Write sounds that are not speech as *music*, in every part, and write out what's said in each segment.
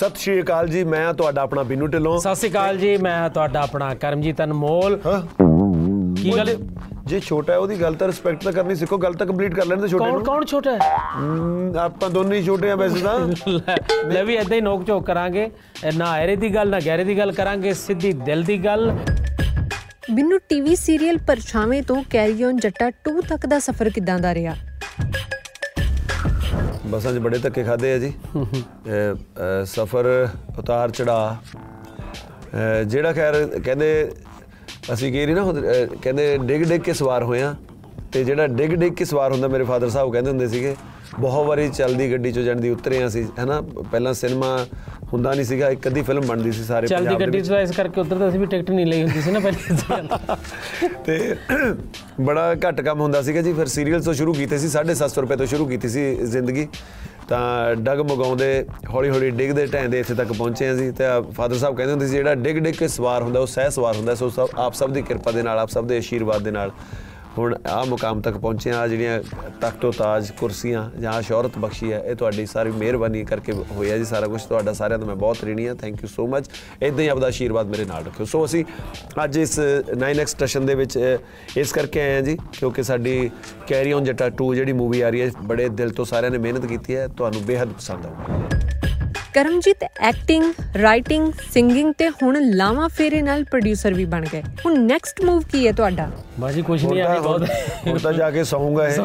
ਸਤਿ ਸ਼੍ਰੀ ਅਕਾਲ ਜੀ ਮੈਂ ਤੁਹਾਡਾ ਆਪਣਾ ਬਿੰਨੂ ਢਿੱਲੋਂ। ਸਤਿ ਸ਼੍ਰੀ ਅਕਾਲ ਜੀ ਮੈਂ ਤੁਹਾਡਾ ਆਪਣਾ ਕਰਮਜੀਤ ਅਨਮੋਲ। ਕੀ ਗੱਲ? ਜੇ ਛੋਟਾ ਹੈ ਉਹਦੀ ਗੱਲ ਤਾਂ ਰਿਸਪੈਕਟ ਤਾਂ ਕਰਨੀ ਸਿੱਖੋ ਗੱਲ ਤਾਂ ਕੰਪਲੀਟ ਕਰ ਲੈਣ ਦੇ ਛੋਟੇ ਕੌਣ ਨੂੰ। ਕੌਣ ਛੋਟਾ ਹੈ? ਆਪਾਂ ਦੋਨੇ ਹੀ ਛੋਟੇ ਆ ਵੈਸੇ ਤਾਂ। ਲੈ, ਵੀ ਇਦਾਂ ਹੀ ਨੋਕ ਝੋਕ ਕਰਾਂਗੇ। ਨਾ ਐਰੇ ਦੀ ਗੱਲ ਨਾ ਗਹਿਰੇ ਦੀ ਗੱਲ ਕਰਾਂਗੇ ਸਿੱਧੀ ਦਿਲ ਦੀ ਗੱਲ। ਬਿੰਨੂ ਟੀਵੀ ਸੀਰੀਅਲ ਪਰਛਾਵੇਂ ਤੋਂ ਕੈਰੀ ਔਨ ਜੱਟਾ 2 ਤੱਕ ਦਾ ਸਫ਼ਰ ਕਿਦਾਂ ਦਾ ਰਿਹਾ? ਬਸਾਂ 'ਚ ਬੜੇ ਧੱਕੇ ਖਾਦੇ ਆ ਜੀ। ਸਫਰ ਉਤਾਰ ਚੜਾ ਜਿਹੜਾ ਖੈਰ ਕਹਿੰਦੇ ਅਸੀਂ ਕੀ ਨਹੀਂ ਨਾ ਕਹਿੰਦੇ ਡਿੱਗ ਡਿੱਗ ਕੇ ਸਵਾਰ ਹੋਇਆ ਤੇ ਜਿਹੜਾ ਡਿੱਗ ਡਿੱਗ ਕੇ ਸਵਾਰ ਹੁੰਦਾ ਮੇਰੇ ਫਾਦਰ ਸਾਹਿਬ ਕਹਿੰਦੇ ਹੁੰਦੇ ਸੀਗੇ ਬਹੁਤ ਵਾਰੀ ਚੱਲਦੀ ਗੱਡੀ ਚੋਂ ਜਾਣ ਦੀ ਉਤਰੇ ਅਸੀਂ ਹੈਨਾ? ਪਹਿਲਾਂ ਸਿਨੇਮਾ ਹੁੰਦਾ ਨਹੀਂ ਸੀਗਾ ਇੱਕ ਅੱਧੀ ਫਿਲਮ ਬਣਦੀ ਸੀ ਸਾਰੇ ਚਲਦੀ ਪੰਜਾਬ ਦੇ ਗੱਡੀ। ਤੋਂ ਇਸ ਕਰਕੇ ਉਧਰ ਤਾਂ ਅਸੀਂ ਵੀ ਟਿਕਟ ਨਹੀਂ ਲਈ ਹੁੰਦੀ ਸੀ ਨਾ ਪਹਿਲੇ *laughs* ਤੇ। ਬੜਾ ਘੱਟ ਕੰਮ ਹੁੰਦਾ ਸੀਗਾ ਜੀ ਫਿਰ ਸੀਰੀਅਲ ਤੋਂ ਸ਼ੁਰੂ ਕੀਤੇ ਸੀ 750 ਰੁਪਏ ਤੋਂ ਸ਼ੁਰੂ ਕੀਤੀ ਸੀ ਜ਼ਿੰਦਗੀ। ਤਾਂ ਡਗ ਮਗਾਉਂਦੇ ਹੌਲੀ ਹੌਲੀ ਡਿੱਗਦੇ ਢੈਂਦੇ ਇੱਥੇ ਤੱਕ ਪਹੁੰਚੇ ਹਾਂ ਜੀ। ਤੇ ਫਾਦਰ ਸਾਹਿਬ ਕਹਿੰਦੇ ਹੁੰਦੇ ਸੀ ਜਿਹੜਾ ਡਿੱਗ ਡਿੱਗ ਕੇ ਸਵਾਰ ਹੁੰਦਾ ਉਹ ਸਹਿ ਸਵਾਰ ਹੁੰਦਾ ਸੋ ਸਭ ਆਪ ਸਭ ਦੀ ਕਿਰਪਾ ਦੇ ਨਾਲ ਆਪ ਸਭ ਦੇ ਆਸ਼ੀਰਵਾਦ ਦੇ ਨਾਲ। ਹੁਣ ਆ ਮੁਕਾਮ ਤੱਕ ਪਹੁੰਚੇ ਆ ਜਿਹੜੀਆਂ ਤਖਤੋ ਤਾਜ ਕੁਰਸੀਆਂ ਜਾਂ ਸ਼ੌਹਰਤ ਬਖਸ਼ੀ ਹੈ, ਇਹ ਤੁਹਾਡੀ ਸਾਰੀ ਮਿਹਰਬਾਨੀ ਕਰਕੇ ਹੋਇਆ ਜੀ ਸਾਰਾ ਕੁਝ ਤੁਹਾਡਾ ਸਾਰਿਆਂ ਦਾ ਮੈਂ ਬਹੁਤ ਰੀਣੀ ਆ ਥੈਂਕ ਯੂ ਸੋ ਮਚ ਇਦਾਂ ਹੀ ਆਪਦਾ ਆਸ਼ੀਰਵਾਦ ਮੇਰੇ ਨਾਲ ਰੱਖਿਓ। ਸੋ ਅਸੀਂ ਅੱਜ ਇਸ 9x ਸਟੇਸ਼ਨ ਦੇ ਵਿੱਚ ਇਸ ਕਰਕੇ ਆਏ ਆ ਜੀ, ਕਿਉਂਕਿ ਸਾਡੀ ਕੈਰੀ ਔਨ ਜੱਟਾ 2 ਜਿਹੜੀ ਮੂਵੀ ਆ ਰਹੀ ਹੈ, ਬੜੇ ਦਿਲ ਤੋਂ ਸਾਰਿਆਂ ਨੇ ਮਿਹਨਤ ਕੀਤੀ ਹੈ। ਤੁਹਾਨੂੰ ਬੇहद ਪਸੰਦ ਆਊਗੀ। ਕਰਮਜੀਤ ਐਕਟਿੰਗ ਰਾਈਟਿੰਗ ਸਿੰਗਿੰਗ ਤੇ ਹੁਣ ਲਾਵਾ ਫੇਰੇ ਨਾਲ ਪ੍ਰੋਡਿਊਸਰ ਵੀ ਬਣ ਗਏ। ਹੁਣ ਨੈਕਸਟ ਮੂਵ ਕੀ ਹੈ ਤੁਹਾਡਾ? ਬਾਜੀ ਕੁਝ ਨਹੀਂ ਆਈ ਬਹੁਤ ਹੁਣ ਤਾਂ ਜਾ ਕੇ ਸੌਂਗਾ ਇਹ।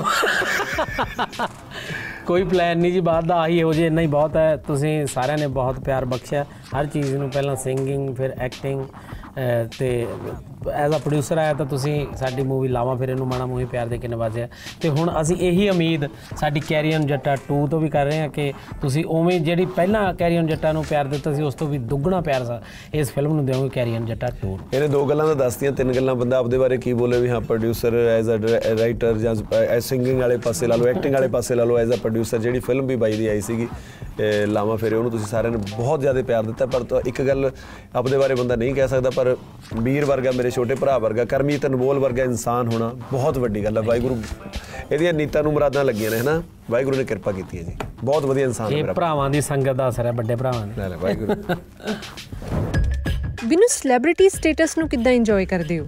ਕੋਈ ਪਲਾਨ ਨਹੀਂ ਜੀ ਬਾਅਦ ਦਾ ਆਹੀ ਹੋ ਜੇ ਇੰਨਾ ਹੀ ਬਹੁਤ ਹੈ। ਤੁਸੀਂ ਸਾਰਿਆਂ ਨੇ ਬਹੁਤ ਪਿਆਰ ਬਖਸ਼ਿਆ। ਹਰ ਚੀਜ਼ ਨੂੰ ਪਹਿਲਾਂ ਸਿੰਗਿੰਗ ਫਿਰ ਐਕਟਿੰਗ ਤੇ ਐਜ਼ ਅ ਪ੍ਰੋਡਿਊਸਰ ਆਇਆ ਤਾਂ ਤੁਸੀਂ ਸਾਡੀ ਮੂਵੀ ਲਾਵਾਂ ਫਿਰ ਇਹਨੂੰ ਮਾਣਾ ਮੂਵੀ ਪਿਆਰ ਦੇ ਕੇ ਨਵਾਜ਼ਿਆ ਤੇ ਹੁਣ ਅਸੀਂ ਇਹੀ ਉਮੀਦ ਸਾਡੀ ਕੈਰੀਅਨ ਜੱਟਾ 2 ਤੋਂ ਵੀ ਕਰ ਰਹੇ ਹਾਂ ਕਿ ਤੁਸੀਂ ਉਵੇਂ ਜਿਹੜੀ ਪਹਿਲਾਂ ਕੈਰੀਅਨ ਜੱਟਾ ਨੂੰ ਪਿਆਰ ਦਿੱਤਾ ਸੀ, ਉਸ ਤੋਂ ਵੀ ਦੁੱਗਣਾ ਪਿਆਰ ਸਾ- ਇਸ ਫਿਲਮ ਨੂੰ ਦਿਓਗੇ ਕੈਰੀਅਨ ਜੱਟਾ 2 ਇਹਨੇ ਦੋ ਗੱਲਾਂ ਤਾਂ ਦੱਸਤੀਆਂ, ਤਿੰਨ ਗੱਲਾਂ ਬੰਦਾ ਆਪਦੇ ਬਾਰੇ ਕੀ ਬੋਲੇ ਵੀ ਹਾਂ ਪ੍ਰੋਡਿਊਸਰ ਐਜ਼ ਅ ਰਾਈਟਰ ਜਾਂ ਐਜ਼ ਸਿੰਗਿੰਗ ਵਾਲੇ ਪਾਸੇ ਲਾ ਲਓ ਐਕਟਿੰਗ ਵਾਲੇ ਪਾਸੇ ਲਾ ਲਓ ਐਜ਼ ਅ ਪ੍ਰੋਡਿਊਸਰ ਜਿਹੜੀ ਫਿਲਮ ਵੀ ਬਾਈ ਦੀ ਆਈ ਸੀਗੀ ਇਹ ਲਾਵਾਂ ਫੇਰੇ ਉਹਨੂੰ ਤੁਸੀਂ ਸਾਰਿਆਂ ਨੇ ਬਹੁਤ ਜ਼ਿਆਦਾ ਪਿਆਰ ਦਿੱਤਾ, ਪਰ ਤਾਂ ਇੱਕ ਗੱਲ ਆਪਦੇ ਬਾਰੇ ਬੰਦਾ ਨਹੀਂ ਕਹਿ ਸਕਦਾ, ਪਰ ਵੀਰ ਵਰਗਾ ਮੇਰੇ ਛੋਟੇ ਭਰਾ ਵਰਗਾ ਕਰਮਜੀਤ ਅਨਮੋਲ ਵਰਗਾ ਇਨਸਾਨ ਹੋਣਾ ਬਹੁਤ ਵੱਡੀ ਗੱਲ ਹੈ ਵਾਹਿਗੁਰੂ। ਇਹਦੀਆਂ ਨੀਤਾਂ ਨੂੰ ਮੁਰਾਦਾਂ ਲੱਗੀਆਂ ਨੇ ਹਨਾ? ਵਾਹਿਗੁਰੂ ਨੇ ਕਿਰਪਾ ਕੀਤੀ ਹੈ ਜੀ। ਬਹੁਤ ਵਧੀਆ ਇਨਸਾਨ ਹੈ ਮੇਰਾ ਭਰਾਵਾਂ ਦੀ ਸੰਗਤ ਦਾ ਅਸਰ ਹੈ ਵੱਡੇ ਭਰਾਵਾਂ ਦੇ। ਲੈ ਲੈ ਵਾਹਿਗੁਰੂ। ਬਿੰਨੂ ਸੈਲੀਬ੍ਰਿਟੀ ਸਟੇਟਸ ਨੂੰ ਕਿੱਦਾਂ ਇੰਜੋਏ ਕਰਦੇ ਹੋ?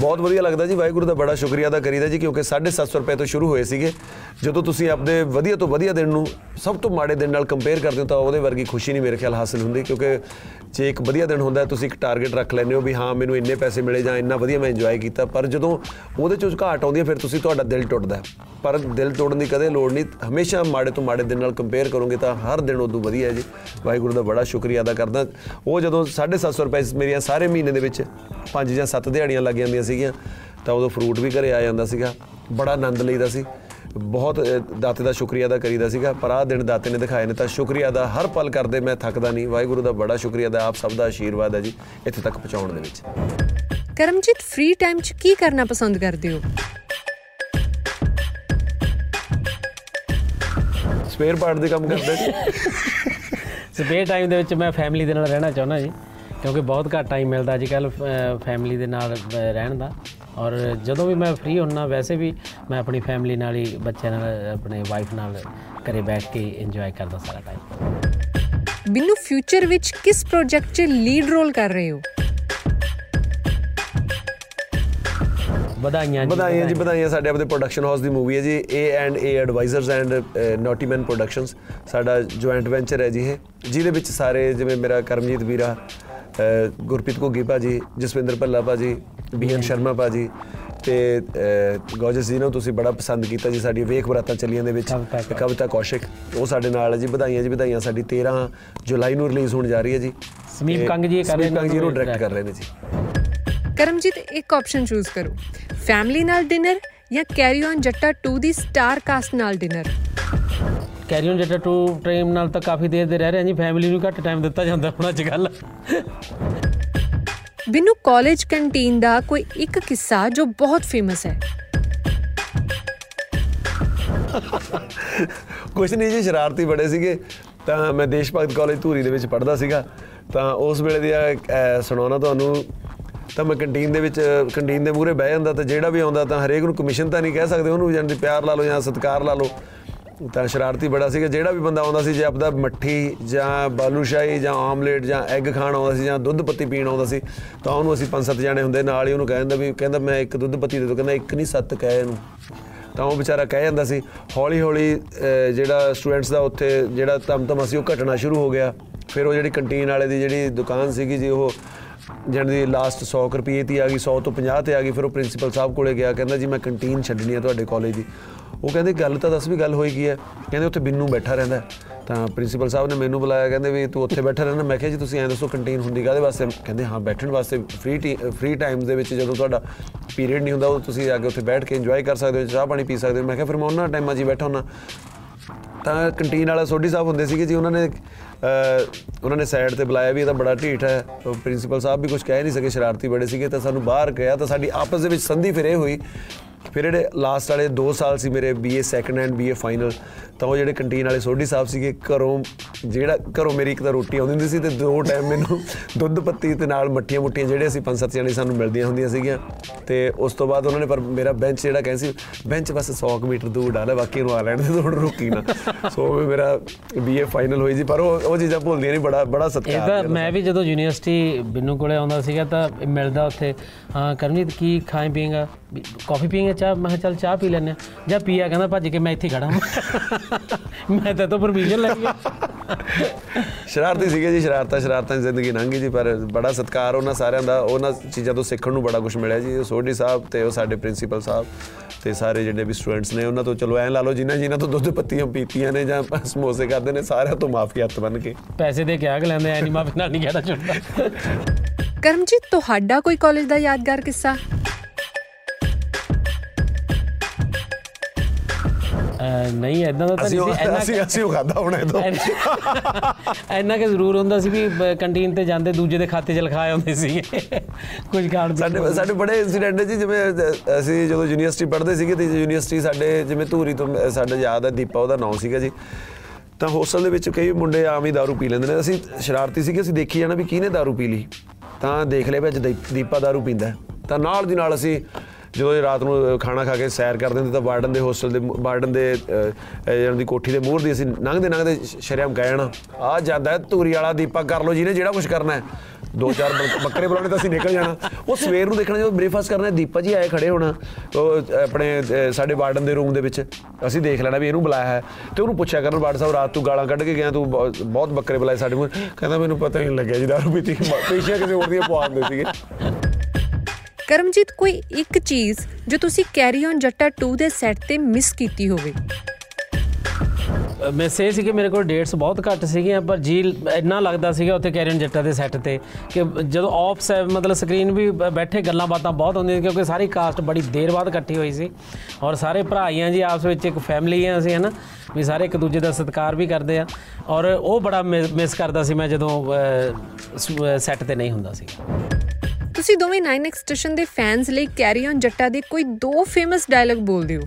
ਬਹੁਤ ਵਧੀਆ ਲੱਗਦਾ ਜੀ, ਵਾਹਿਗੁਰੂ ਦਾ ਬੜਾ ਸ਼ੁਕਰੀਆ ਅਦਾ ਕਰੀਦਾ ਜੀ, ਕਿਉਂਕਿ 750 ਰੁਪਏ ਤੋਂ ਸ਼ੁਰੂ ਹੋਏ ਸੀਗੇ। ਜਦੋਂ ਤੁਸੀਂ ਆਪਦੇ ਵਧੀਆ ਤੋਂ ਵਧੀਆ ਦਿਨ ਨੂੰ ਸਭ ਤੋਂ ਮਾੜੇ ਦਿਨ ਨਾਲ ਕੰਪੇਅਰ ਕਰਦੇ ਹੋ ਤਾਂ ਉਹਦੇ ਵਰਗੀ ਖੁਸ਼ੀ ਨਹੀਂ ਮੇਰੇ ਖਿਆਲ ਹਾਸਲ ਹੁੰਦੀ, ਕਿਉਂਕਿ ਜੇ ਇੱਕ ਵਧੀਆ ਦਿਨ ਹੁੰਦਾ ਹੈ, ਤੁਸੀਂ ਇੱਕ ਟਾਰਗੇਟ ਰੱਖ ਲੈਂਦੇ ਹੋ ਵੀ ਹਾਂ ਮੈਨੂੰ ਇੰਨੇ ਪੈਸੇ ਮਿਲੇ ਜਾਂ ਇੰਨਾ ਵਧੀਆ ਮੈਂ ਇੰਜੋਏ ਕੀਤਾ। ਪਰ ਜਦੋਂ ਉਹਦੇ ਚੋਂ ਘਾਟ ਆਉਂਦੀ ਹੈ ਫਿਰ ਤੁਸੀਂ ਤੁਹਾਡਾ ਦਿਲ ਟੁੱਟਦਾ ਹੈ। ਪਰ ਦਿਲ ਤੋੜਨ ਦੀ ਕਦੇ ਲੋੜ ਨਹੀਂ। ਹਮੇਸ਼ਾ ਮਾੜੇ ਤੋਂ ਮਾੜੇ ਦਿਨ ਨਾਲ ਕੰਪੇਅਰ ਕਰੋਗੇ ਤਾਂ ਹਰ ਦਿਨ ਉਦੋਂ ਵਧੀਆ ਹੈ ਜੀ। ਵਾਹਿਗੁਰੂ ਦਾ ਬੜਾ ਸ਼ੁਕਰੀਆ ਅਦਾ ਕਰਦਾ। ਉਹ ਜਦੋਂ 750 ਰੁਪਏ ਮੇਰੀਆਂ ਸਾਰੇ ਮਹੀਨੇ ਦੇ ਵਿੱਚ ਪੰਜ ਜਾਂ ਸੱਤ ਦਿਹਾੜੀਆਂ ਲੱਗ ਜਾਂਦੀਆਂ ਸੀਗੀਆਂ ਤਾਂ ਉਦੋਂ ਫਰੂਟ ਵੀ ਘਰੇ ਆ ਜਾਂਦਾ ਸੀਗਾ। ਬੜਾ ਆਨੰਦ ਲਈਦਾ ਸੀ। ਬਹੁਤ ਦਾਤੇ ਦਾ ਸ਼ੁਕਰੀਆ ਅਦਾ ਕਰੀਦਾ ਸੀਗਾ ਪਰ ਆਹ ਦਿਨ ਦਾਤੇ ਨੇ ਦਿਖਾਏ ਨੇ ਤਾਂ ਸ਼ੁਕਰੀਆ ਦਾ ਹਰ ਪਲ ਕਰਦੇ ਮੈਂ ਥੱਕਦਾ ਨਹੀਂ। ਵਾਹਿਗੁਰੂ ਦਾ ਬੜਾ ਸ਼ੁਕਰੀਆ ਦਾ ਆਪ ਸਭ ਦਾ ਆਸ਼ੀਰਵਾਦ ਹੈ ਜੀ ਇੱਥੇ ਤੱਕ ਪਹੁੰਚਾਉਣ ਦੇ ਵਿੱਚ। ਕਰਮਜੀਤ ਫ੍ਰੀ ਟਾਈਮ 'ਚ ਕੀ ਕਰਨਾ ਪਸੰਦ ਕਰਦੇ ਹੋ? ਸਪੇਅਰ ਪਾਰਟ ਦੇ ਕੰਮ ਕਰਦਾ ਜੀ। ਸਪੇਅਰ ਟਾਈਮ ਦੇ ਵਿੱਚ ਮੈਂ ਫੈਮਿਲੀ ਦੇ ਨਾਲ ਰਹਿਣਾ ਚਾਹੁੰਦਾ ਜੀ ਕਿਉਂਕਿ ਬਹੁਤ ਘੱਟ ਟਾਈਮ ਮਿਲਦਾ ਅੱਜ ਕੱਲ ਫੈਮਿਲੀ ਦੇ ਨਾਲ ਰਹਿਣ ਦਾ। ਔਰ ਜਦੋਂ ਵੀ ਮੈਂ ਫ੍ਰੀ ਹੁੰਨਾ ਵੈਸੇ ਵੀ ਮੈਂ ਆਪਣੀ ਫੈਮਿਲੀ ਨਾਲ ਹੀ ਬੱਚਿਆਂ ਨਾਲ ਆਪਣੇ ਵਾਈਫ ਨਾਲ ਘਰੇ ਬੈਠ ਕੇ ਇੰਜੋਏ ਕਰਦਾ ਸਾਰਾ ਟਾਈਮ ਬਿੰਨੂ ਫਿਊਚਰ ਵਿੱਚ ਕਿਸ ਪ੍ਰੋਜੈਕਟ 'ਚ ਲੀਡ ਰੋਲ ਕਰ ਰਹੇ ਹੋ? ਵਧਾਈਆਂ ਜੀ ਵਧਾਈਆਂ ਜੀ ਵਧਾਈਆਂ। ਸਾਡੇ ਆਪਦੇ ਪ੍ਰੋਡਕਸ਼ਨ ਹਾਊਸ ਦੀ ਮੂਵੀ ਹੈ ਜੀ A and A advisers and ਨੋਟੀਮੈਨ productions ਸਾਡਾ ਜੁਆਇੰਟ ਵੈਂਚਰ ਹੈ ਜੀ ਇਹ। ਜਿਹਦੇ ਵਿੱਚ ਸਾਰੇ ਜਿਵੇਂ ਮੇਰਾ ਕਰਮਜੀਤ ਵੀਰਾ ਗੁਰਪ੍ਰੀਤ ਘੁੱਗੀ ਭਾਜੀ ਜਸਵਿੰਦਰ ਭੱਲਾ ਭਾਜੀ ਬੀਐਨ ਸ਼ਰਮਾ ਭਾਜੀ ਤੇ ਗੋਜਸ ਜੀ ਨੂੰ ਤੁਸੀਂ ਬੜਾ ਪਸੰਦ ਕੀਤਾ ਜੀ ਸਾਡੀ ਵੇਖ ਬਰਾਤਾਂ ਚੱਲੀਆਂ ਦੇ ਵਿੱਚ ਕਵਿਤਾ ਕੌਸ਼ਿਕ। ਉਹ ਸਾਡੇ ਨਾਲ ਹੈ ਜੀ ਵਧਾਈਆਂ ਜੀ ਵਧਾਈਆਂ ਸਾਡੀ 13 ਜੁਲਾਈ ਨੂੰ ਰਿਲੀਜ਼ ਹੋਣ ਜਾ ਰਹੀ ਹੈ ਜੀ। ਸਮੀਪ ਕੰਗ ਜੀ ਇਹ ਕਰ ਰਹੇ ਸਮੀਪ ਕੰਗ ਜੀ ਨੂੰ ਨੇ ਡਾਇਰੈਕਟ ਕਰ ਰਹੇ ਨੇ ਜੀ। ਕਰਮਜੀਤ ਇੱਕ ਆਪਸ਼ਨ ਚੂਜ਼ ਕਰੋ। ਫੈਮਿਲੀ ਨਾਲ ਡਿਨਰ ਜਾਂ ਕੈਰੀ ਔਨ ਜੱਟਾ 2 ਦੀ ਸਟਾਰ ਕਾਸਟ ਨਾਲ dinner carry on Jatta 2 train ਨਾਲ ਤਾਂ ਕਾਫੀ ਦੇਰ ਦੇ ਰਹਿ ਰਹੇ ਹਾਂ ਜੀ ਫੈਮਿਲੀ ਨੂੰ ਘੱਟ ਟਾਈਮ ਦਿੱਤਾ ਜਾਂਦਾ ਹੁਣ ਅੱਜ ਕੱਲ ਬਿੰਨੂ ਕਾਲਜ ਕੰਟੀਨ ਦਾ ਕੋਈ ਇੱਕ ਕਿੱਸਾ ਜੋ ਬਹੁਤ ਫੇਮਸ ਹੈ? ਕੁਛ ਨਹੀਂ ਜੀ ਸ਼ਰਾਰਤੀ ਬੜੇ ਸੀਗੇ। ਤਾਂ ਮੈਂ ਦੇਸ਼ ਭਗਤ ਕਾਲਜ ਧੂਰੀ ਦੇ ਵਿੱਚ ਪੜ੍ਹਦਾ ਸੀਗਾ। ਤਾਂ ਉਸ ਵੇਲੇ ਦੀ ਸੁਣਾਉਣਾ ਤੁਹਾਨੂੰ ਤਾਂ ਮੈਂ ਕੰਟੀਨ ਦੇ ਵਿੱਚ ਕੰਟੀਨ ਦੇ ਮੂਹਰੇ ਬਹਿ ਜਾਂਦਾ ਤਾਂ ਜਿਹੜਾ ਵੀ ਆਉਂਦਾ ਤਾਂ ਹਰੇਕ ਨੂੰ ਕਮਿਸ਼ਨ ਤਾਂ ਨਹੀਂ ਕਹਿ ਸਕਦੇ ਉਹਨੂੰ ਜਾਂਦੀ ਪਿਆਰ ਲਾ ਲਓ ਜਾਂ ਸਤਿਕਾਰ ਲਾ ਲਓ। ਤਾਂ ਸ਼ਰਾਰਤੀ ਬੜਾ ਸੀਗਾ। ਜਿਹੜਾ ਵੀ ਬੰਦਾ ਆਉਂਦਾ ਸੀ ਜੇ ਆਪਦਾ ਮੱਠੀ ਜਾਂ ਬਾਲੂਸ਼ਾਹੀ ਜਾਂ ਆਮਲੇਟ ਜਾਂ ਐਗ ਖਾਣ ਆਉਂਦਾ ਸੀ ਜਾਂ ਦੁੱਧ ਪੱਤੀ ਪੀਣ ਆਉਂਦਾ ਸੀ ਤਾਂ ਉਹਨੂੰ ਅਸੀਂ ਪੰਜ ਸੱਤ ਜਾਣੇ ਹੁੰਦੇ ਨਾਲ ਹੀ ਉਹਨੂੰ ਕਹਿ ਦਿੰਦਾ ਵੀ ਕਹਿੰਦਾ ਮੈਂ ਇੱਕ ਦੁੱਧ ਪੱਤੀ ਦੇ ਦੋ ਕਹਿੰਦਾ ਇੱਕ ਨਹੀਂ ਸੱਤ ਕਹਿ ਇਹਨੂੰ। ਤਾਂ ਉਹ ਵਿਚਾਰਾ ਕਹਿ ਜਾਂਦਾ ਸੀ ਹੌਲੀ ਹੌਲੀ ਅਹ, ਜਿਹੜਾ ਸਟੂਡੈਂਟਸ ਦਾ ਉੱਥੇ ਜਿਹੜਾ ਤਮ ਸੀ ਉਹ ਘਟਣਾ ਸ਼ੁਰੂ ਹੋ ਗਿਆ। ਫਿਰ ਉਹ ਜਿਹੜੀ ਕੰਟੀਨ ਵਾਲੇ ਦੀ ਜਿਹੜੀ ਦੁਕਾਨ ਸੀਗੀ ਜੀ ਉਹ ਜਾਣੀ ਦੀ ਲਾਸਟ 100 ਕੁ ਰੁਪਏ ਤੇ ਆ ਗਈ 100 ਤੋਂ 50 ਤੇ ਆ ਗਈ। ਫਿਰ ਉਹ ਪ੍ਰਿੰਸੀਪਲ ਸਾਹਿਬ ਕੋਲੇ ਗਿਆ ਕਹਿੰਦਾ ਜੀ ਮੈਂ ਕੰਟੀਨ ਛੱਡਣੀ ਆ ਤੁਹਾਡੇ ਕਾਲਜ ਦੀ। ਉਹ ਕਹਿੰਦੇ ਗੱਲ ਤਾਂ ਦੱਸ ਵੀ ਗੱਲ ਹੋਈ ਕੀ ਹੈ? ਕਹਿੰਦੇ ਉੱਥੇ ਬਿੰਨੂ ਬੈਠਾ ਰਹਿੰਦਾ ਹੈ। ਤਾਂ ਪ੍ਰਿੰਸੀਪਲ ਸਾਹਿਬ ਨੇ ਮੈਨੂੰ ਬੁਲਾਇਆ ਕਹਿੰਦੇ ਵੀ ਤੂੰ ਉੱਥੇ ਬੈਠਾ ਰਹਿਣਾ ਮੈਂ ਕਿਹਾ ਜੀ ਤੁਸੀਂ ਐਂ ਦੱਸੋ ਕੰਟੀਨ ਹੁੰਦੀ ਕਾਹਦੇ ਵਾਸਤੇ? ਕਹਿੰਦੇ ਹਾਂ ਬੈਠਣ ਵਾਸਤੇ ਫ੍ਰੀ ਫ੍ਰੀ ਟਾਈਮਸ ਦੇ ਵਿੱਚ ਜਦੋਂ ਤੁਹਾਡਾ ਪੀਰੀਅਡ ਨਹੀਂ ਹੁੰਦਾ ਉਹ ਤੁਸੀਂ ਆ ਕੇ ਉੱਥੇ ਬੈਠ ਕੇ ਇੰਜੋਏ ਕਰ ਸਕਦੇ ਹੋ ਚਾਹ ਪਾਣੀ ਪੀ ਸਕਦੇ ਹੋ। ਮੈਂ ਕਿਹਾ ਫਿਰ ਮੈਂ ਉਹਨਾਂ ਟਾਈਮਾਂ 'ਚ ਹੀ ਬੈਠਾ ਹੁੰਦਾ। ਤਾਂ ਕੰਟੀਨ ਵਾਲਾ ਸੋਢੀ ਸਾਹਿਬ ਹੁੰਦੇ ਸੀਗੇ ਜੀ ਉਹਨਾਂ ਨੇ ਅਹ, ਉਹਨਾਂ ਨੇ ਸਾਈਡ ਤੇ ਬੁਲਾਇਆ ਵੀ ਇਹ ਤਾਂ ਬੜਾ ਢੀਠ ਹੈ। ਪ੍ਰਿੰਸੀਪਲ ਸਾਹਿਬ ਵੀ ਕੁਝ ਕਹਿ ਨਹੀਂ ਸਕੇ ਸ਼ਰਾਰਤੀ ਬੜੇ ਸੀਗੇ। ਤਾਂ ਸਾਨੂੰ ਬਾਹਰ ਗਿਆ ਤਾਂ ਸਾਡੀ ਆਪਸ ਦੇ ਵਿੱਚ ਸੰਧੀ ਫਿਰ ਇਹ ਹੋਈ ਫਿਰ ਜਿਹੜੇ ਲਾਸਟ ਵਾਲੇ 2 ਸਾਲ ਸੀ ਮੇਰੇ BA second and BA final ਤਾਂ ਉਹ ਜਿਹੜੇ ਕੰਟੀਨ ਵਾਲੇ ਸੋਢੀ ਸਾਹਿਬ ਸੀਗੇ ਘਰੋਂ ਜਿਹੜਾ ਘਰੋਂ ਮੇਰੀ ਇੱਕ ਤਾਂ ਰੋਟੀ ਆਉਂਦੀ ਹੁੰਦੀ ਸੀ ਤੇ ਦੋ ਟਾਈਮ ਮੈਨੂੰ ਦੁੱਧ ਪੱਤੀ ਤੇ ਨਾਲ ਮੱਠੀਆਂ ਮੁੱਠੀਆਂ ਜਿਹੜੇ ਅਸੀਂ ਪੰਜ ਸੱਤ ਜਣੇ ਸਾਨੂੰ ਮਿਲਦੀਆਂ ਹੁੰਦੀਆਂ ਸੀਗੀਆਂ। ਤੇ ਉਸ ਤੋਂ ਬਾਅਦ ਉਹਨਾਂ ਨੇ ਪਰ ਮੇਰਾ ਬੈਂਚ ਜਿਹੜਾ ਕਹਿੰਦੇ ਸੀ ਬੈਂਚ ਬਸ 100 ਕੁ ਮੀਟਰ ਦੂਰ ਡਾਲੇ ਬਾਕੀ ਨੂੰ ਆ ਲੈਣ ਦੇ ਥੋੜਾ ਰੁਕੀ ਨਾ। ਸੋ ਮੇਰਾ ਬੀਏ ਫਾਈਨਲ ਹੋਈ ਸੀ ਪਰ ਉਹ ਉਹ ਚੀਜ਼ਾਂ ਭੁੱਲਦੀਆਂ ਨਹੀਂ ਬੜਾ ਬੜਾ ਸਤਿਕਾਰ ਮੇਰਾ। ਮੈਂ ਵੀ ਜਦੋਂ ਯੂਨੀਵਰਸਿਟੀ ਬਿੰਨੂ ਕੋਲੇ ਆਉਂਦਾ ਸੀਗਾ ਤਾਂ ਮਿਲਦਾ ਉੱਥੇ ਹਾਂ ਕਰਮਜੀਤ ਕੀ ਖਾਏ ਪੀਏਗਾ? ਕਾਫੀ ਪੀਏਗਾ ਚਾਹ ਮੈਂ ਚੱਲ ਚਾਹ ਪੀ ਹਾਂ। ਜਾਂ ਪੀਆ ਕਹਿੰਦਾ ਭੱਜ ਕੇ ਮੈਂ ਇੱਥੇ ਹੀ ਖੜਾ *laughs* ਮੈਂ ਤਾਂ ਤੋਂ ਪਰਮਿਸ਼ਨ ਲੈ ਗਿਆ। ਸ਼ਰਾਰਤੀ ਸੀਗੇ ਜੀ ਸ਼ਰਾਰਤਾਂ ਸ਼ਰਾਰਤਾਂ ਦੀ ਜ਼ਿੰਦਗੀ ਲੰਘ ਗਈ ਜੀ ਪਰ ਬੜਾ ਸਤਿਕਾਰ ਉਹਨਾਂ ਸਾਰਿਆਂ ਦਾ। ਉਹਨਾਂ ਚੀਜ਼ਾਂ ਤੋਂ ਸਿੱਖਣ ਨੂੰ ਬੜਾ ਕੁਝ ਮਿਲਿਆ ਜੀ ਉਹ ਸੋਢੀ ਸਾਹਿਬ ਤੇ ਉਹ ਸਾਡੇ ਪ੍ਰਿੰਸੀਪਲ ਸਾਹਿਬ ਤੇ ਸਾਰੇ ਜਿਹੜੇ ਵੀ ਸਟੂਡੈਂਟਸ ਨੇ ਉਹਨਾਂ ਤੋਂ ਚਲੋ ਐਂ ਲਾ ਲਓ ਜਿਨ੍ਹਾਂ ਜਿਨ੍ਹਾਂ ਤੋਂ ਦੁੱਧ ਪੱਤੀਆਂ ਪੀਤੀਆਂ ਨੇ ਜਾਂ ਸਮੋਸੇ ਖਾਦੇ ਨੇ ਸਾਰਿਆਂ ਤੋਂ ਮਾਫੀ ਹੱਥ ਬੰਨ ਕੇ। ਪੈਸੇ ਦੇ ਕੇ ਆਗ ਲੈਂਦੇ ਐ ਨਹੀਂ ਮਾਫੀ ਨਾਲ ਨਹੀਂ ਕਹਿਣਾ ਛੁੱਟਦਾ ਕਰਮਜੀਤ ਤੁਹਾਡਾ ਕੋਈ ਕਾਲਜ ਦਾ ਯਾਦਗਾਰ ਕਿੱਸਾ? ਨਹੀਂ ਐਦਾਂ ਦਾ ਤਾਂ ਅਸੀਂ ਨਹੀਂ ਉਹ- ਸੀ ਇੰਨਾ ਅਸੀਂ ਅਸੀਂ ਉਹ ਖਾਦਾ ਹੁਣ ਇਹ ਤੋਂ ਇੰਨਾ ਕਿ ਜ਼ਰੂਰ ਹੁੰਦਾ ਸੀ ਵੀ ਕੰਟੀਨ ਤੇ ਜਾਂਦੇ ਦੂਜੇ ਦੇ ਖਾਤੇ 'ਚ ਲਿਖਾਏ ਹੁੰਦੇ ਸੀਗੇ ਕੁਝ ਕਾਰਡ ਸਾਡੇ ਸਾਡੇ ਬੜੇ ਇਨਸੀਡੈਂਟ ਹੈ ਜੀ ਜਿਵੇਂ ਅ- ਅਸੀਂ ਜਦੋਂ ਯੂਨੀਵਰਸਿਟੀ ਪੜ੍ਹਦੇ ਸੀਗੇ ਤੇ ਯੂਨੀਵਰਸਿਟੀ ਸਾਡੇ ਜਿਵੇਂ ਧੂਰੀ ਤੋਂ ਅ, ਸਾਡਾ ਯਾਦ ਹੈ ਦੀਪਾ ਉਹਦਾ ਨਾਮ ਸੀਗਾ ਜੀ ਤਾਂ ਹੋਸਟਲ ਦੇ ਵਿੱਚ ਕਈ ਮੁੰਡੇ ਆਮ ਹੀ दारू ਪੀ ਲੈਂਦੇ ਨੇ ਅਸੀਂ ਸ਼ਰਾਰਤੀ ਸੀਗੇ ਅਸੀਂ ਦੇਖੀ ਜਾਣਾ ਵੀ ਕਿਹਨੇ दारू ਪੀ ਲਈ ਤਾਂ ਦੇਖ ਲਿਆ ਵੀ ਅੱਜ ਦੀਪ- ਦੀਪਾ दारू ਪੀਂਦਾ ਹੈ। ਤਾਂ ਨਾਲ ਦੀ ਨਾਲ ਅਸੀਂ ਜਦੋਂ ਇਹ ਰਾਤ ਨੂੰ ਖਾਣਾ ਖਾ ਕੇ ਸੈਰ ਕਰਦੇ ਹੁੰਦੇ ਤਾਂ ਵਾਰਡਨ ਦੇ ਹੋਸਟਲ ਦੇ ਵਾਰਡਨ ਦੇ ਜਣ ਦੀ ਕੋਠੀ ਦੇ ਮੂਹਰ ਦੀ ਅਸੀਂ ਲੰਘਦੇ ਲੰਘਦੇ ਸ਼ਰਿਆਮ ਕਹਿਣਾ ਆ ਜਾਂਦਾ ਹੈ ਧੂਰੀ ਵਾਲਾ ਦੀਪਾ ਕਰ ਲਓ ਜਿਹਨੇ ਜਿਹੜਾ ਕੁਝ ਕਰਨਾ ਹੈ। ਦੋ ਚਾਰ ਬੱਕ- ਬੱਕਰੇ ਬੁਲਾਉਣੇ ਤਾਂ ਅਸੀਂ ਨਿਕਲ ਜਾਣਾ। ਉਹ ਸਵੇਰ ਨੂੰ ਦੇਖਣਾ ਜਦੋਂ ਬ੍ਰੇਕਫਾਸਟ ਕਰਨਾ ਦੀਪਾ ਜੀ ਆਏ ਖੜੇ ਹੋਣਾ। ਉਹ ਆਪਣੇ ਅਹ, ਸਾਡੇ ਵਾਰਡਨ ਦੇ ਰੂਮ ਦੇ ਵਿੱਚ। ਅਸੀਂ ਦੇਖ ਲੈਣਾ ਵੀ ਇਹਨੂੰ ਬੁਲਾਇਆ ਹੈ। ਤੇ ਉਹਨੂੰ ਪੁੱਛਿਆ ਕਰਨ ਵਾਰਡ ਸਾਹਿਬ ਰਾਤ ਤੂੰ ਗਾਲਾਂ ਕੱਢ ਕੇ ਗਿਆ ਤੂੰ ਬਹੁਤ ਬਹੁਤ ਬੱਕਰੇ ਬੁਲਾਏ ਸਾਡੇ ਮੂੰਹ ਕਹਿੰਦਾ ਮੈਨੂੰ ਪਤਾ ਹੀ ਨਹੀਂ ਲੱਗਿਆ ਜੀ ਦਾਰੂ ਪੀਤੀ ਪੇਸ਼ੀਆਂ ਕਿਸੇ ਹੋਰ ਦੀਆਂ ਪਵਾ ਦਿੰਦੇ ਸੀਗੇ। ਕਰਮਜੀਤ, ਕੋਈ ਇੱਕ ਚੀਜ਼ ਜੋ ਤੁਸੀਂ ਕੈਰੀ ਔਨ ਜੱਟਾ 2 ਦੇ ਸੈੱਟ ਤੇ ਮਿਸ ਕੀਤੀ ਹੋਵੇ? ਮੈਂ ਸੇ ਸੀ ਕਿ ਮੇਰੇ ਕੋਲ ਡੇਟਸ ਬਹੁਤ ਘੱਟ ਸੀਗੀਆਂ, ਪਰ ਜੀ ਇੰਨਾ ਲੱਗਦਾ ਸੀਗਾ ਉੱਥੇ ਕੈਰੀਨ ਜੱਟਾ ਦੇ ਸੈੱਟ ਤੇ ਕਿ ਜਦੋਂ ਆਫ ਮਤਲਬ ਸਕਰੀਨ ਵੀ ਬ- ਬੈਠੇ ਗੱਲਾਂ ਬਾਤਾਂ ਬਹੁਤ ਹੁੰਦੀਆਂ ਸੀ, ਕਿਉਂਕਿ ਸਾਰੀ ਕਾਸਟ ਬੜੀ ਦੇਰ ਬਾਅਦ ਇਕੱਠੀ ਹੋਈ ਸੀ। ਔਰ ਸਾਰੇ ਭਰਾ ਹੀ ਆ ਜੀ, ਆਪਸ ਵਿੱਚ ਇੱਕ ਫੈਮਿਲੀ ਆ ਅਸੀਂ, ਹਨਾ? ਵੀ ਸਾਰੇ ਇੱਕ ਦੂਜੇ ਦਾ ਸਤਿਕਾਰ ਵੀ ਕਰਦੇ ਆ। ਔਰ ਉਹ ਬੜਾ ਮਿਸ ਕਰਦਾ ਸੀ ਮੈਂ ਜਦੋਂ ਸੈੱਟ ਤੇ ਨਹੀਂ ਹੁੰਦਾ ਸੀਗਾ। ਤੁਸੀਂ ਦੋਵੇਂ 9x ਸਟੇਸ਼ਨ ਦੇ ਫੈਨਸ ਲਈ ਕੈਰੀ ਔਨ ਜੱਟਾ ਦੇ ਕੋਈ ਦੋ ਫੇਮਸ ਡਾਇਲੌਗ ਬੋਲ ਦਿਓ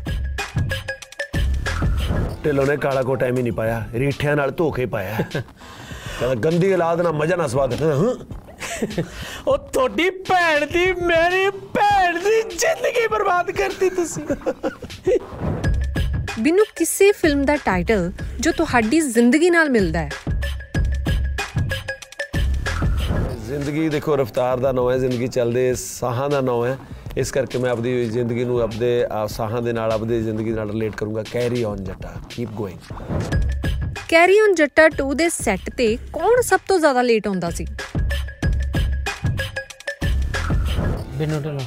ਢਿੱਲੋਂ ਨੇ ਕਾਲਾ ਕੋਟ ਐਵੇਂ ਨਹੀਂ ਪਾਇਆ ਰੀਠਿਆਂ ਨਾਲ ਧੋਖੇ ਪਾਇਆ। ਕਹਿੰਦਾ ਗੰਦੀ ਔਲਾਦ ਨਾਲ ਮਜ਼ਾ ਨਾ ਸਵਾਦ। ਉਹ ਤੁਹਾਡੀ ਭੈਣ ਦੀ ਮੇਰੀ ਭੈਣ ਦੀ ਜ਼ਿੰਦਗੀ ਬਰਬਾਦ ਕਰਤੀ ਤੁਸੀਂ। ਬਿਨੂੰ ਕਿਸੇ ਫਿਲਮ ਦਾ ਟਾਈਟਲ ਜੋ ਤੁਹਾਡੀ ਜ਼ਿੰਦਗੀ ਨਾਲ ਮਿਲਦਾ ਹੈ ਜ਼ਿੰਦਗੀ ਦੇਖੋ ਰਫਤਾਰ ਦਾ ਨਾਮ ਹੈ ਜ਼ਿੰਦਗੀ ਚੱਲਦੇ ਸਾਹਾਂ ਦਾ ਨਾਮ ਹੈ। ਇਸ ਕਰਕੇ ਮੈਂ ਆਪਣੀ ਜ਼ਿੰਦਗੀ ਨੂੰ ਆਪਦੇ ਸਾਹਾਂ ਦੇ ਨਾਲ ਆਪਣੀ ਜ਼ਿੰਦਗੀ ਨਾਲ ਰਿਲੇਟ ਕਰੂੰਗਾ। Carry on Jatta keep going carry on Jatta 2 ਦੇ ਸੈੱਟ ਤੇ ਕੌਣ ਸਭ ਤੋਂ ਜ਼ਿਆਦਾ ਲੇਟ ਆਉਂਦਾ ਸੀ? ਬਿਨੂ ਢਿੱਲੋਂ।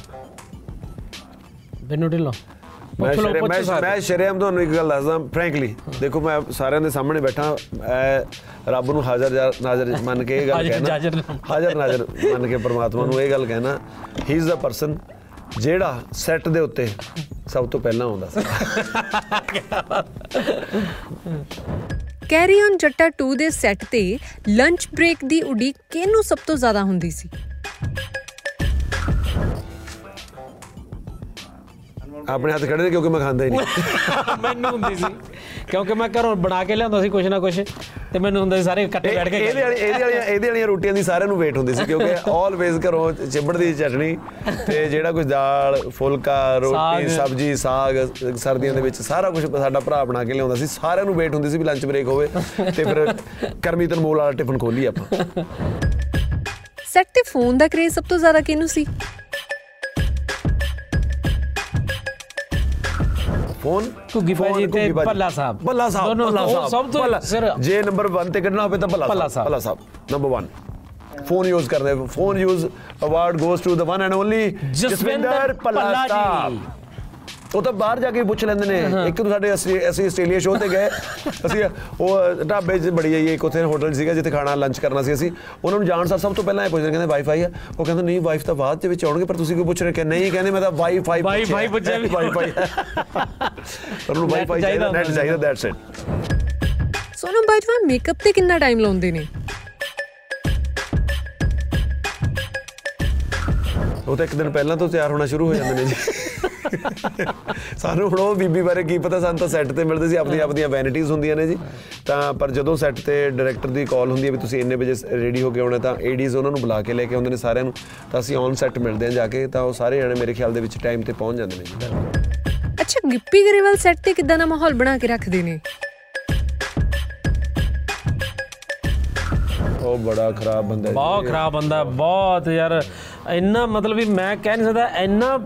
ਬਿਨੂ ਢਿੱਲੋਂ। ਮੈਂ ਮੈਂ ਸਕਦੇ ਮੈਂ ਸ਼ਰੇਆਮ ਤੁਹਾਨੂੰ ਇੱਕ ਗੱਲ ਦੱਸਦਾ ਫ੍ਰੈਂਕਲੀ ਦੇਖੋ ਮੈਂ ਸਾਰਿਆਂ ਦੇ ਸਾਹਮਣੇ ਬੈਠਾ ਮੈਂ ਰੱਬ ਨੂੰ ਹਾਜ਼ਰ ਨਾਜ਼ਰ ਮੰਨ ਕੇ ਇਹ ਗੱਲ ਕਹਿਣਾ। ਹਾਜ਼ਰ ਨਾਜ਼ਰ ਮੰਨ ਕੇ ਪਰਮਾਤਮਾ ਨੂੰ ਇਹ ਗੱਲ ਕਹਿਣਾ। ਹੀ ਇਜ਼ ਦਾ ਪਰਸਨ ਜਿਹੜਾ ਸੈੱਟ ਦੇ ਉੱਤੇ ਸਭ ਤੋਂ ਪਹਿਲਾਂ ਆਉਂਦਾ ਸੀ। ਕੈਰੀ ਔਨ ਜੱਟਾ 2 ਦੇ ਸੈੱਟ ਤੇ ਲੰਚ ਬ੍ਰੇਕ ਦੀ ਉਡੀਕ ਕਿਹਨੂੰ ਸਭ ਤੋਂ ਜ਼ਿਆਦਾ ਹੁੰਦੀ ਸੀ? ਆਪਣੇ ਹੱਥ ਖੜੇ ਨੇ ਕਿਉਂਕਿ ਮੈਂ ਖਾਂਦਾ ਹੀ ਨਹੀਂ। *laughs* ਮੈਨੂੰ ਹੁੰਦੀ ਸੀ। ਕਿਉਂਕਿ ਮੈਂ ਘਰੋਂ ਬਣਾ ਕੇ ਲਿਆਉਂਦਾ ਸੀ ਕੁਛ ਨਾ ਕੁਛ ਤੇ ਮੈਨੂੰ ਹੁੰਦਾ ਸੀ ਸਾਰੇ ਇਕੱਠੇ ਬੈਠ ਕੇ ਇਹਦੇ ਵਾਲੀ ਇਹਦੇ ਵਾਲੀਆਂ ਇਹਦੇ ਵਾਲੀਆਂ ਰੋਟੀਆਂ ਦੀ ਸਾਰਿਆਂ ਨੂੰ ਵੇਟ ਹੁੰਦੀ ਸੀ ਕਿਉਂਕਿ *laughs* ਆਲਵੇਜ਼ ਘਰੋਂ ਚਿੱਬੜ ਦੀ ਚਟਣੀ ਤੇ ਜਿਹੜਾ ਕੁਝ ਦਾਲ ਫੁਲਕਾ ਰੋਟੀ। ਸਬਜੀ ਸਾਗ ਸਰਦੀਆਂ ਦੇ ਵਿੱਚ ਸਾਰਾ ਕੁਝ ਸਾਡਾ ਭਰਾ ਬਣਾ ਕੇ ਲਿਆਉਂਦਾ ਸੀ। ਸਾਰਿਆਂ ਨੂੰ ਵੇਟ ਹੁੰਦੀ ਸੀ ਵੀ ਲੰਚ ਬ੍ਰੇਕ ਹੋਵੇ ਤੇ ਫਿਰ ਕਰਮੀ ਤਨਮੋਲ ਵਾਲਾ ਟਿਫਨ ਖੋਲੀ ਆਪਾਂ। ਸੈੱਟ ਤੇ ਫੋਨ ਦਾ ਕ੍ਰੇਜ਼ ਸਭ ਤੋਂ ਜ਼ਿਆਦਾ ਕਿਹਨੂੰ ਸੀ? ਫੋਨ ਘੁੱਗੀ ਭਾਜੀ ਫੋਨ, ਤੇ। ਭੱਲਾ ਸਾਹਿਬ। ਭੱਲਾ ਸਾਹਿਬ ਦੋਨੋਂ ਸਾਹਿਬ ਸਭ ਤੋਂ ਜੇ ਨੰਬਰ 1 ਤੇ ਕੱਢਣਾ ਹੋਵੇ ਤਾਂ Bhalla Sahib Sahib. Bhalla Sahib number 1 phone use ਕਰਦੇ phone use award goes to the one and only Jaswinder Bhalla ji. ਉਹ ਤਾਂ ਬਾਹਰ ਜਾ ਕੇ ਪੁੱਛ ਲੈਂਦੇ ਨੇ। ਇੱਕ ਨੂੰ ਸਾਡੇ ਅਸੀਂ ਅਸੀਂ ਆਸਟ੍ਰੇਲੀਆ ਸ਼ੋਅ ਤੇ ਗਏ। ਅਸੀਂ ਉਹ ਢਾਬੇ 'ਚ ਬੜੀ ਜਾਈਏ ਇੱਕ ਉੱਥੇ ਹੋਟਲ ਸੀਗਾ ਜਿੱਥੇ ਖਾਣਾ ਲੰਚ ਕਰਨਾ ਸੀ ਅਸੀਂ। ਉਹਨਾਂ ਨੂੰ ਜਾਣ ਸਾਰ ਸਭ ਤੋਂ ਪਹਿਲਾਂ ਇਹ ਪੁੱਛਦੇ ਕਹਿੰਦੇ ਵਾਈਫਾਈ ਆ। ਉਹ ਕਹਿੰਦੇ ਨਹੀਂ ਵਾਈਫ ਤਾਂ ਬਾਅਦ ਦੇ ਵਿੱਚ ਆਉਣਗੇ ਪਰ ਤੁਸੀਂ ਕਿਉਂ ਪੁੱਛ ਰਹੇ ਕਿ ਨਹੀਂ ਕਹਿੰਦੇ ਮੈਂ ਤਾਂ ਵਾਈਫਾਈ Wi-Fi ਪੁੱਛਿਆ ਵੀ। ਵਾਈਫਾਈ ਉਹਨੂੰ ਵਾਈਫਾਈ ਚਾਹੀਦਾ ਨੈਟ ਚਾਹੀਦਾ that's it Sonam Bajwa makeup ਤੇ ਕਿੰਨਾ ਟਾਈਮ ਲਾਉਂਦੇ ਨੇ? ਉਹ ਤਾਂ ਇੱਕ ਦਿਨ ਪਹਿਲਾਂ ਤੋਂ ਤਿਆਰ ਹੋਣਾ ਸ਼ੁਰੂ ਹੋ ਜਾਂਦੇ ਨੇ ਜੀ। ਸਾਨੂੰ ਹੁਣ ਉਹ ਬੀਬੀ ਬਾਰੇ ਕੀ ਪਤਾ ਸਾਨੂੰ ਤਾਂ ਸੈੱਟ ਤੇ ਮਿਲਦੇ ਸੀ ਆਪਣੀ ਆਪਣੀਆਂ ਵੈਨਿਟੀਜ਼ ਹੁੰਦੀਆਂ ਨੇ ਜੀ। ਤਾਂ ਪਰ ਜਦੋਂ ਸੈੱਟ ਤੇ ਡਾਇਰੈਕਟਰ ਦੀ ਕਾਲ ਹੁੰਦੀ ਹੈ ਵੀ ਤੁਸੀਂ ਇੰਨੇ ਵਜੇ ਰੈਡੀ ਹੋ ਕੇ ਆਉਣਾ ਤਾਂ ਏਡੀਜ਼ ਉਹਨਾਂ ਨੂੰ ਬੁਲਾ ਕੇ ਲੈ ਕੇ ਆਉਂਦੇ ਨੇ ਸਾਰਿਆਂ ਨੂੰ। ਤਾਂ ਅਸੀਂ ਔਨ ਸੈੱਟ ਮਿਲਦੇ ਹਾਂ ਜਾ ਕੇ ਤਾਂ ਉਹ ਸਾਰੇ ਜਣੇ ਮੇਰੇ ਖਿਆਲ ਦੇ ਵਿੱਚ ਟਾਈਮ ਤੇ ਪਹੁੰਚ ਜਾਂਦੇ ਨੇ ਜੀ। ਅੱਛਾ ਗਿੱਪੀ ਗਰੇਵਾਲ ਸੈੱਟ ਤੇ ਕਿਦਾਂ ਦਾ ਮਾਹੌਲ ਬਣਾ ਕੇ ਰੱਖਦੇ ਨੇ? ਉਹ ਬੜਾ ਖਰਾਬ ਬੰਦਾ ਹੈ ਜੀ। ਬਹੁਤ ਖਰਾਬ ਬੰਦਾ ਬਹੁਤ ਯਾਰ। ਇੰਨਾ ਮਤਲਬ ਵੀ ਮੈਂ ਕਹਿ ਨਹੀਂ ਸਕਦਾ ਇੰਨਾ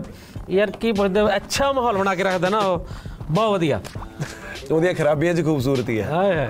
ਯਾਰ ਕੀ ਪੁੱਛਦੇ ਅੱਛਾ ਮਾਹੌਲ ਬਣਾ ਕੇ ਰੱਖਦਾ ਨਾ ਉਹ। ਬਹੁਤ ਵਧੀਆ। ਉਹਦੀਆਂ ਖਰਾਬੀਆਂ 'ਚ ਖੂਬਸੂਰਤੀ ਹੈ। ਹਾਏ ਹਾਏ।